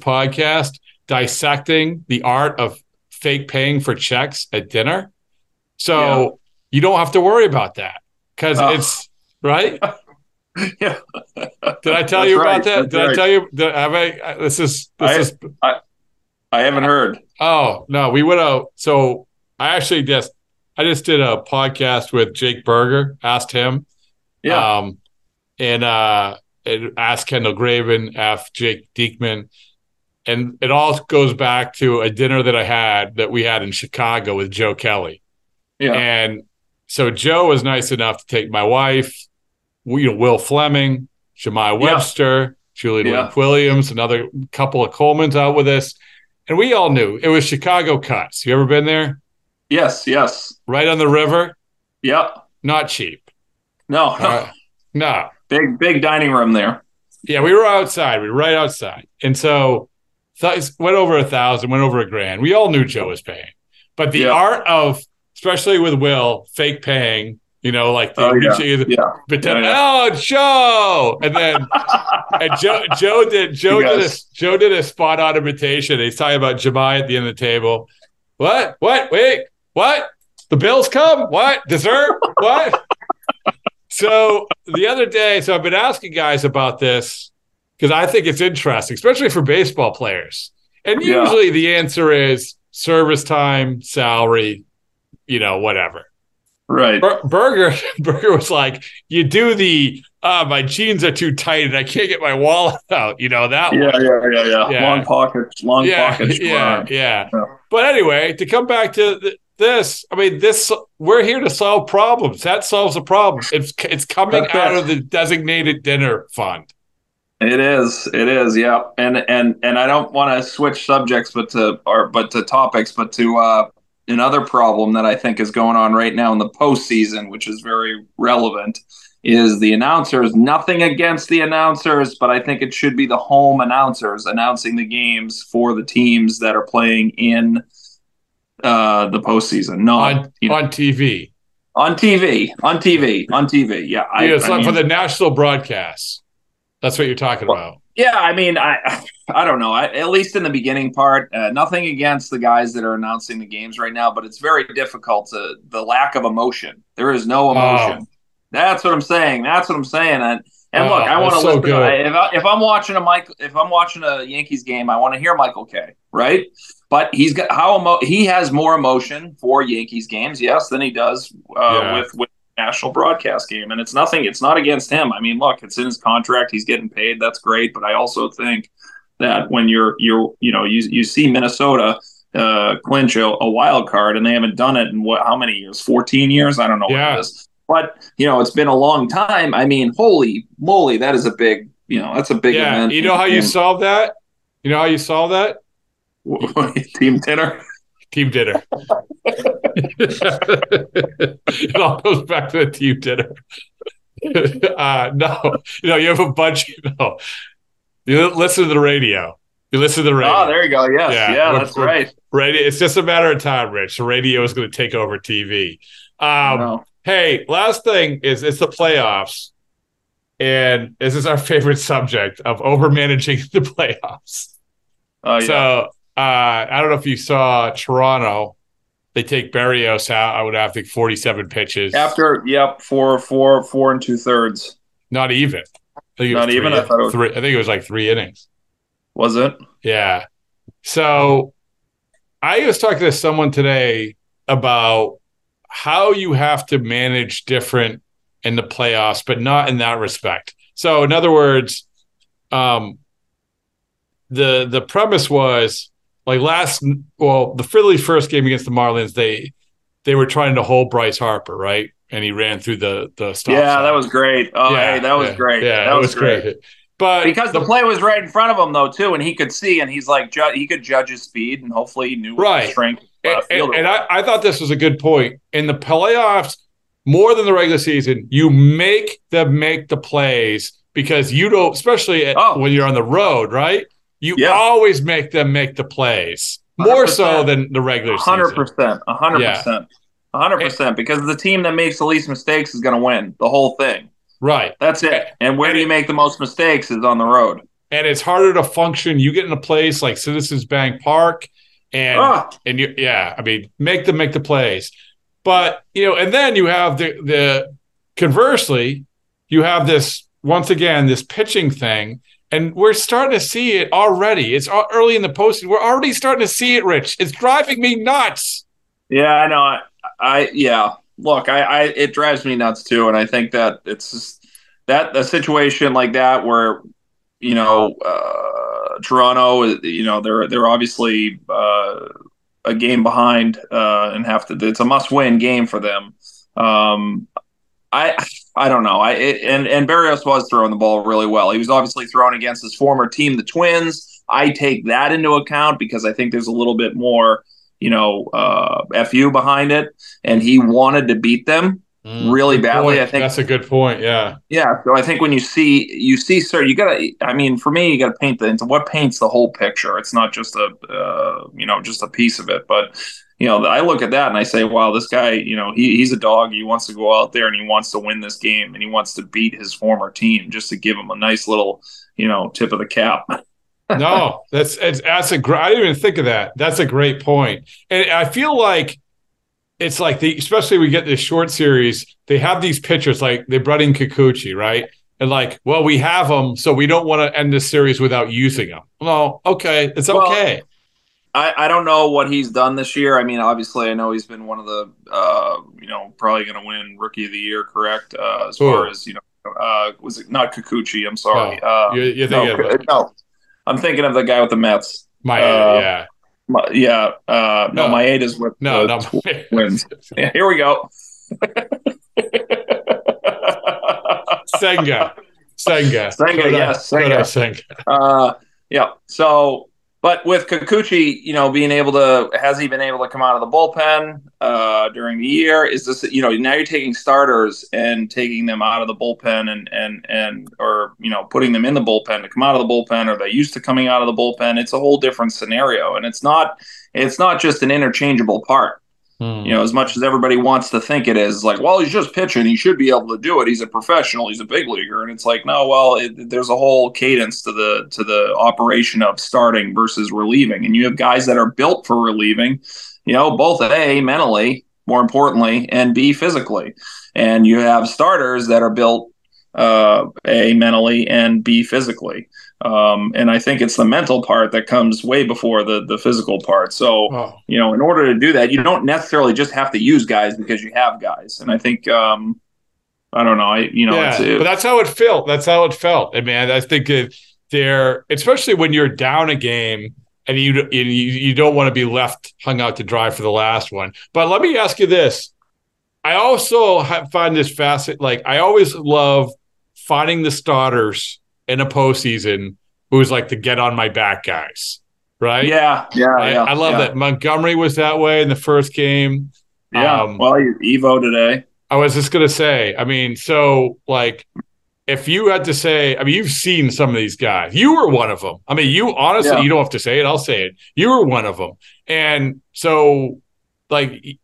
podcast dissecting the art of fake paying for checks at dinner. So you don't have to worry about that because Oh. it's right. yeah Did I tell That's you right, about that? that's Did I tell you? Did, have I? Uh, this is this I- is. I, I haven't heard Oh no, we went out. So I actually just I just did a podcast with Jake Burger, asked him. Yeah. Um, and uh, and asked Kendall Graveman, F. Jake Diekman. And it all goes back to a dinner that I had that we had in Chicago with Joe Kelly. Yeah. And so Joe was nice enough to take my wife, you know, Will Fleming, Jemai Webster, Julian Yeah. Williams, another couple of Colemans out with us. And we all knew it was Chicago Cuts. You ever been there? Yes, yes. Right on the river? Yep. Not cheap. No, no. Uh, no. big big dining room there. Yeah, we were outside. We were right outside. And so th- went over a thousand, went over a grand. We all knew Joe was paying. But the Yeah. art of, especially with Will, fake paying, you know, like the Oh, yeah. Yeah. pretend, Yeah, oh Joe. And then and Joe Joe did Joe did a. Joe did a spot on. He's talking about Jemai at the end of the table. What? What? Wait, what? The bills come? What? Dessert? What? so the other day, so I've been asking guys about this because I think it's interesting, especially for baseball players. And Yeah. usually the answer is service time, salary, you know, whatever. Right. Bur- Burger Burger was like, you do the uh my jeans are too tight and I can't get my wallet out. You know that Yeah, one. yeah, yeah, yeah, Yeah. Long pockets, long yeah, pockets. yeah, yeah. Yeah. But anyway, to come back to th- this, I mean, this we're here to solve problems. That solves a problem. It's it's coming That's out it. of the designated dinner fund. It is. It is. Yeah. And and and I don't want to switch subjects, but to or but to topics, but to uh, another problem that I think is going on right now in the postseason, which is very relevant, is the announcers. Nothing against the announcers, but I think it should be the home announcers announcing the games for the teams that are playing in uh, the postseason, not on you know, on TV. on TV, on TV, on TV. Yeah, I, Yeah, it's I like mean- for the national broadcasts. That's what you're talking Well, about. Yeah, I mean, I I don't know. I, at least in the beginning part, uh, nothing against the guys that are announcing the games right now, but it's very difficult to the lack of emotion. There is no emotion. That's what I'm saying. That's what I'm saying. And and Oh, look, I want to that's so listen. good. I, if, I, if I'm watching a Mike, if I'm watching a Yankees game, I want to hear Michael Kay Right, but he's got how emo- he has more emotion for Yankees games, yes, than he does uh, Yeah. with with national broadcast game. And it's nothing. It's not against him. I mean, look, it's in his contract. He's getting paid. That's great. But I also think that when you're you're you know you you see Minnesota uh, clinch a, a wild card and they haven't done it in what how many years? Fourteen years? I don't know Yeah. what it is. But you know, it's been a long time. I mean, holy moly, that is a big you know that's a big yeah, event. you know how you solve that? You know how you solve that? team dinner. Team dinner. it all goes back to the team dinner. uh, no, you know, you have a bunch, you know, you listen to the radio. You listen to the radio. Oh, there you go. Yes, Yeah, yeah, that's right. Radio, it's just a matter of time, Rich. The radio is going to take over TV. Um, No. Hey, last thing is it's the playoffs, and this is our favorite subject of over managing the playoffs. Oh, yeah. So uh, I don't know if you saw Toronto. They take Berrios out. I would have to think forty-seven pitches. After yep, four, four, four and two thirds. not even. I think it was Not even? Three, I thought it was- three. I think it was like three innings. Was it? Yeah. So I was talking to someone today about how you have to manage different in the playoffs, but not in that respect. So in other words, um the the premise was like last well, the Phillies first game against the Marlins, they they were trying to hold Bryce Harper, right? And he ran through the the stop. yeah, sign. that was great. Oh, hey, that was yeah, great. Yeah, that it was great. But because the, play was right in front of him though too, and he could see, and he's like, ju- he could judge his speed, and hopefully he knew Right. strength. And, and, and. I, I thought this was a good point. In the playoffs, more than the regular season, you make them make the plays because you don't, especially at, Oh. when you're on the road, right? You Yeah. always make them make the plays more so than the regular hundred season. percent, hundred Yeah. Percent, hundred percent. Because the team that makes the least mistakes is going to win the whole thing. Right. That's it. And where do you make the most mistakes is on the road. And it's harder to function. You get in a place like Citizens Bank Park, and Ah. and you yeah, I mean, make them make the plays. But you know, and then you have the the conversely, you have this once again this pitching thing, and we're starting to see it already. It's early in the postseason. We're already starting to see it, Rich. It's driving me nuts. Yeah, I know. I, yeah. Look, I, I it drives me nuts too, and I think that it's just that a situation like that where you know uh, Toronto, you know they're they're obviously uh, a game behind uh, and have to. It's a must-win game for them. Um, I I don't know. I it, and and Berrios was throwing the ball really well. He was obviously throwing against his former team, the Twins. I take that into account because I think there's a little bit more, you know, uh, fu behind it, and he wanted to beat them mm, really badly. Point. I think that's a good point. Yeah, yeah. So I think when you see you see, sir, you gotta. I mean, for me, you gotta paint the into what paints the whole picture. It's not just a, uh, you know, just a piece of it, but you know, I look at that and I say, wow, this guy, you know, he, he's a dog. He wants to go out there and he wants to win this game and he wants to beat his former team just to give him a nice little, you know, tip of the cap. no, that's that's a great. I didn't even think of that. That's a great point, and I feel like it's like the especially we get this short series. They have these pitchers like they brought in Kikuchi, right? And like, well, we have them, so we don't want to end this series without using them. No, okay, it's well, okay. I, I don't know what he's done this year. I mean, obviously, I know he's been one of the, uh, you know, probably going to win Rookie of the Year, correct? Uh, as far as you know, uh, was it not Kikuchi? I'm sorry. No, uh, you, you no, no, I'm thinking of the guy with the Mets. My uh, yeah. My, yeah. Uh, no, no is with no, the no, wins. yeah, here we go. Senga. Senga. Senga, yes. Senga. Senga. Uh, yeah. So but with Kikuchi, you know, being able to has he been able to come out of the bullpen uh, during the year? Is this you know now you're taking starters and taking them out of the bullpen and and and or you know putting them in the bullpen to come out of the bullpen or they used to coming out of the bullpen? It's a whole different scenario, and it's not it's not just an interchangeable part. Hmm. You know, as much as everybody wants to think it is, like, well, he's just pitching. He should be able to do it. He's a professional. He's a big leaguer, and it's like, no, well, it, there's a whole cadence to the to the operation of starting versus relieving, and you have guys that are built for relieving. You know, both a mentally, more importantly, and b physically, and you have starters that are built uh, a mentally and b physically. Um, and I think it's the mental part that comes way before the the physical part. So, oh. you know, in order to do that, you don't necessarily just have to use guys because you have guys. And I think, um, I don't know, I you know, yeah, it, but that's how it felt. That's how it felt. I mean, I think there, especially when you're down a game and you you you don't want to be left hung out to dry for the last one. But let me ask you this: I also find this fascinating. Like I always love finding the starters in a postseason who's like the get on my back guys, right? Yeah, yeah, I, yeah, I love yeah. that. Montgomery was that way in the first game. Yeah, um, well, Evo today. I was just gonna say. I mean, so like, if you had to say, I mean, you've seen some of these guys. You were one of them. I mean, you honestly, yeah. you don't have to say it. I'll say it. You were one of them, and so like.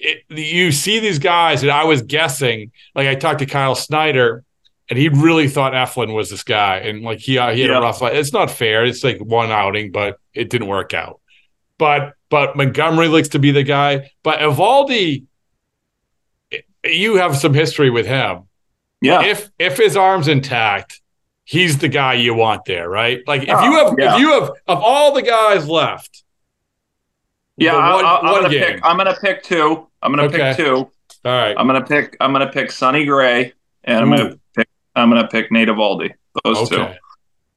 It, you see these guys, and I was guessing. Like I talked to Kyle Snyder, and he really thought Eflin was this guy, and like he uh, he had yeah. a rough. It's not fair. It's like one outing, but it didn't work out. But but Montgomery looks to be the guy. But Eovaldi, you have some history with him. Yeah. If if his arm's intact, he's the guy you want there, right? Like if oh, you have yeah. if you have of all the guys left. Yeah, one, I, am gonna game. pick. I'm gonna pick two. I'm gonna okay. pick two. All right. I'm gonna pick. I'm gonna pick Sonny Gray, and I'm gonna pick I'm going to pick Nate Eovaldi. Those okay. two.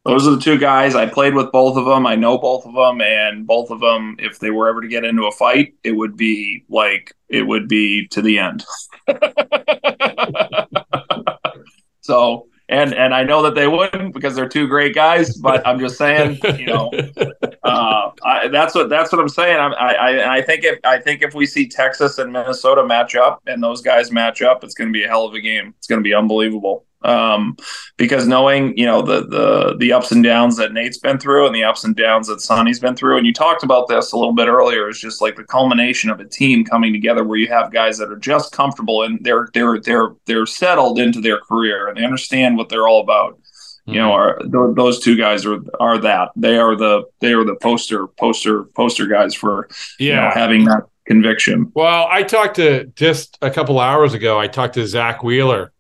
Those are the two guys. I played with both of them. I know both of them, and both of them, if they were ever to get into a fight, it would be like it would be to the end. so, and and I know that they wouldn't because they're two great guys. But I'm just saying, you know, uh, I, that's what that's what I'm saying. I, I I think if I think if we see Texas and Minnesota match up and those guys match up, it's going to be a hell of a game. It's going to be unbelievable um, because knowing you know the the the ups and downs that Nate's been through and the ups and downs that Sonny's been through, and you talked about this a little bit earlier, is just like the culmination of a team coming together where you have guys that are just comfortable and they're they're they're they're settled into their career and they understand what they're all about. Mm-hmm. You know, mm-hmm. are th- those two guys are are that they are the they are the poster poster poster guys for yeah you know, having that conviction. Well, I talked to just a couple hours ago. I talked to Zack Wheeler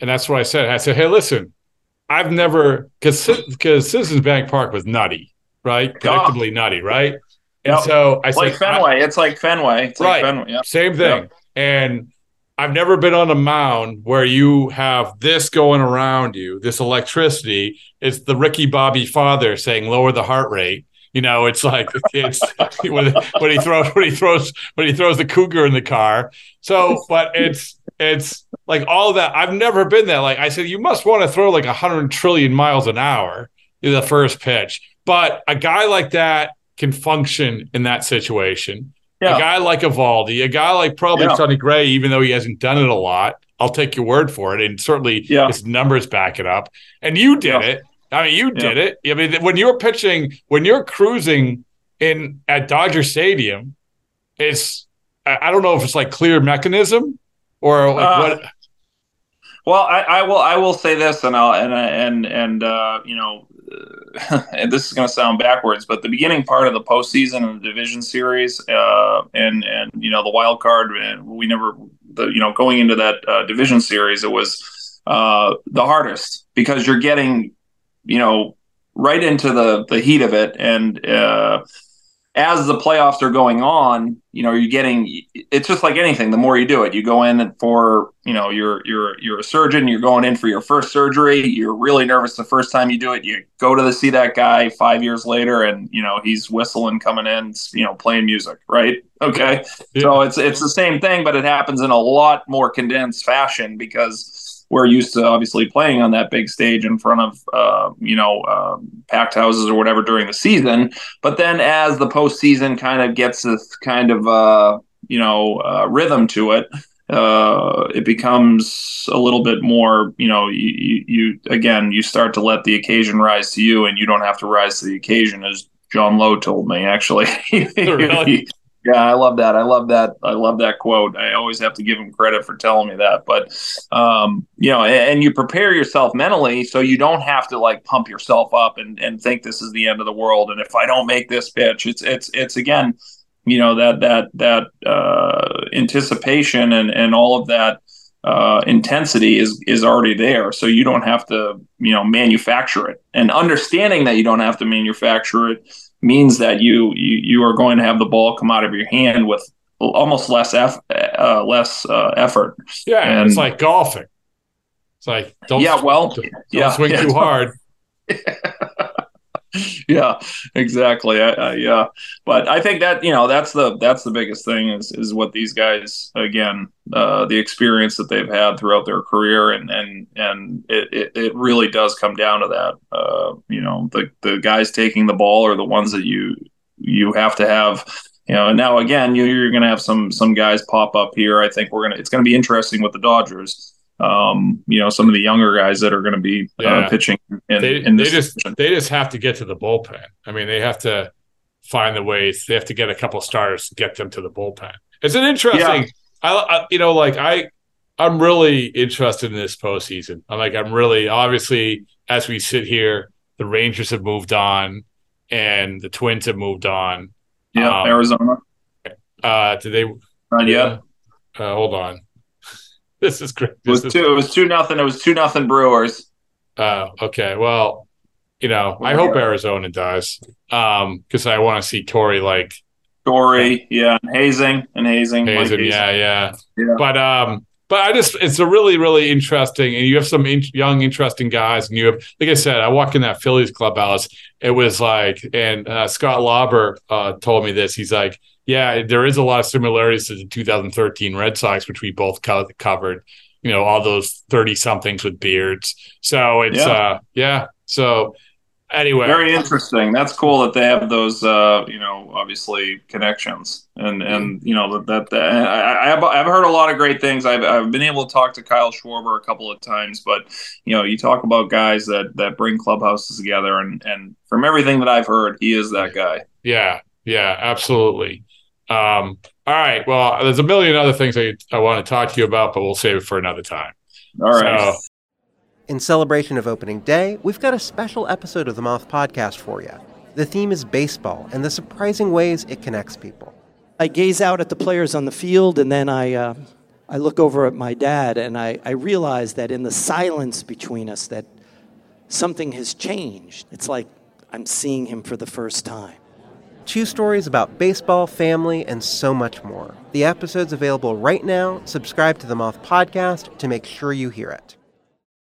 and that's what I said. I said, hey, listen, I've never because because Citizens Bank Park was nutty, right? Predictably oh. nutty, right? Yep. So I like said, Fenway. I, it's like Fenway. It's right. Like Fenway. Yep. Same thing. Yep. And I've never been on a mound where you have this going around you, this electricity. It's the Ricky Bobby father saying, lower the heart rate. You know, it's like it's when, when he throws when he throws when he throws the cougar in the car. So, but it's it's like all that. I've never been there. Like I said, you must want to throw like a hundred trillion miles an hour in the first pitch. But a guy like that can function in that situation. Yeah. A guy like Eovaldi, a guy like probably yeah. Sonny Gray, even though he hasn't done it a lot, I'll take your word for it. And certainly yeah. his numbers back it up. And you did yeah. it. I mean, you did it. I mean, when you're pitching, when you're cruising in at Dodger Stadium, it's I don't know if it's like clear mechanism or like uh, what. Well, I, I, will. I will say this, and I'll and and and uh, you know, and this is going to sound backwards, but the beginning part of the postseason and the division series, uh, and and you know the wild card, and we never, the you know going into that uh, division series, it was uh, the hardest because you're getting, you know, right into the the heat of it, and uh, as the playoffs are going on, you know, you're getting it's just like anything. The more you do it, you go in for, you know, you're you're you're a surgeon, you're going in for your first surgery, you're really nervous the first time you do it. You go to the, see that guy 5 years later and, you know, he's whistling coming in, you know, playing music, right? Okay. Yeah. So it's it's the same thing, but it happens in a lot more condensed fashion because we're used to obviously playing on that big stage in front of uh, you know um, packed houses or whatever during the season. But then as the postseason kind of gets this kind of uh, you know uh, rhythm to it, uh, it becomes a little bit more, you know, you, you, again, you start to let the occasion rise to you and you don't have to rise to the occasion as John Lowe told me, actually. really? Yeah, I love that. I love that. I love that quote. I always have to give him credit for telling me that. But um, you know, and, and, you prepare yourself mentally so you don't have to like pump yourself up and, and think this is the end of the world. And if I don't make this pitch, it's it's it's again, you know, that that that uh, anticipation and and all of that uh, intensity is is already there. So you don't have to, you know, manufacture it. And understanding that you don't have to manufacture it means that you, you you are going to have the ball come out of your hand with almost less eff, uh, less uh, effort. Yeah, and, it's like golfing. It's like don't yeah, well, don't, yeah, swing yeah, too hard. yeah, exactly. I, I, yeah, but I think that you know that's the that's the biggest thing is is what these guys again uh, the experience that they've had throughout their career and and and it, it, it really does come down to that. Uh, you know, the the guys taking the ball are the ones that you you have to have you know, now again, you, you're going to have some some guys pop up here. I think we're gonna. It's going to be interesting with the Dodgers um, you know, some of the younger guys that are going to be uh, yeah. uh, pitching. In, they, in they just they just have to get to the bullpen. I mean, they have to find the ways. They have to get a couple starters to get them to the bullpen. It's an interesting. Yeah. I, I, you know, like I, I'm really interested in this postseason. I'm like, I'm really obviously as we sit here, the Rangers have moved on, and the Twins have moved on. Yeah, um, Arizona. Uh, did they? Not yet. Uh, hold on. this is great. This it was two. It was two nothing. It was two nothing Brewers. Oh, okay. Well, you know, I hope Arizona does, um, because I want to see Torey like Torey, yeah, and Hazen and Hazen, Hazen, yeah, yeah, yeah. But um, but I just it's a really really interesting, and you have some in, young interesting guys, and you have like I said, I walk in that Phillies clubhouse. It was like, and uh, Scott Lauber uh, told me this. He's like, yeah, there is a lot of similarities to the 2013 Red Sox, which we both co- covered. You know, all those 30 somethings with beards. So it's, yeah. uh, yeah. So anyway, very interesting. That's cool that they have those, uh, you know, obviously connections. And, and you know, that, that, I, I've, I've heard a lot of great things. I've, I've been able to talk to Kyle Schwarber a couple of times, but, you know, you talk about guys that, that bring clubhouses together. And, and from everything that I've heard, he is that guy. Yeah. Yeah, absolutely. Um, all right. Well, there's a million other things I, I want to talk to you about, but we'll save it for another time. All right. So, in celebration of opening day, we've got a special episode of the Moth Podcast for you. The theme is baseball and the surprising ways it connects people. I gaze out at the players on the field, and then I, uh, I look over at my dad, and I, I realize that in the silence between us, that something has changed. It's like I'm seeing him for the first time. Two stories about baseball, family, and so much more. The episode's available right now. Subscribe to the Moth Podcast to make sure you hear it.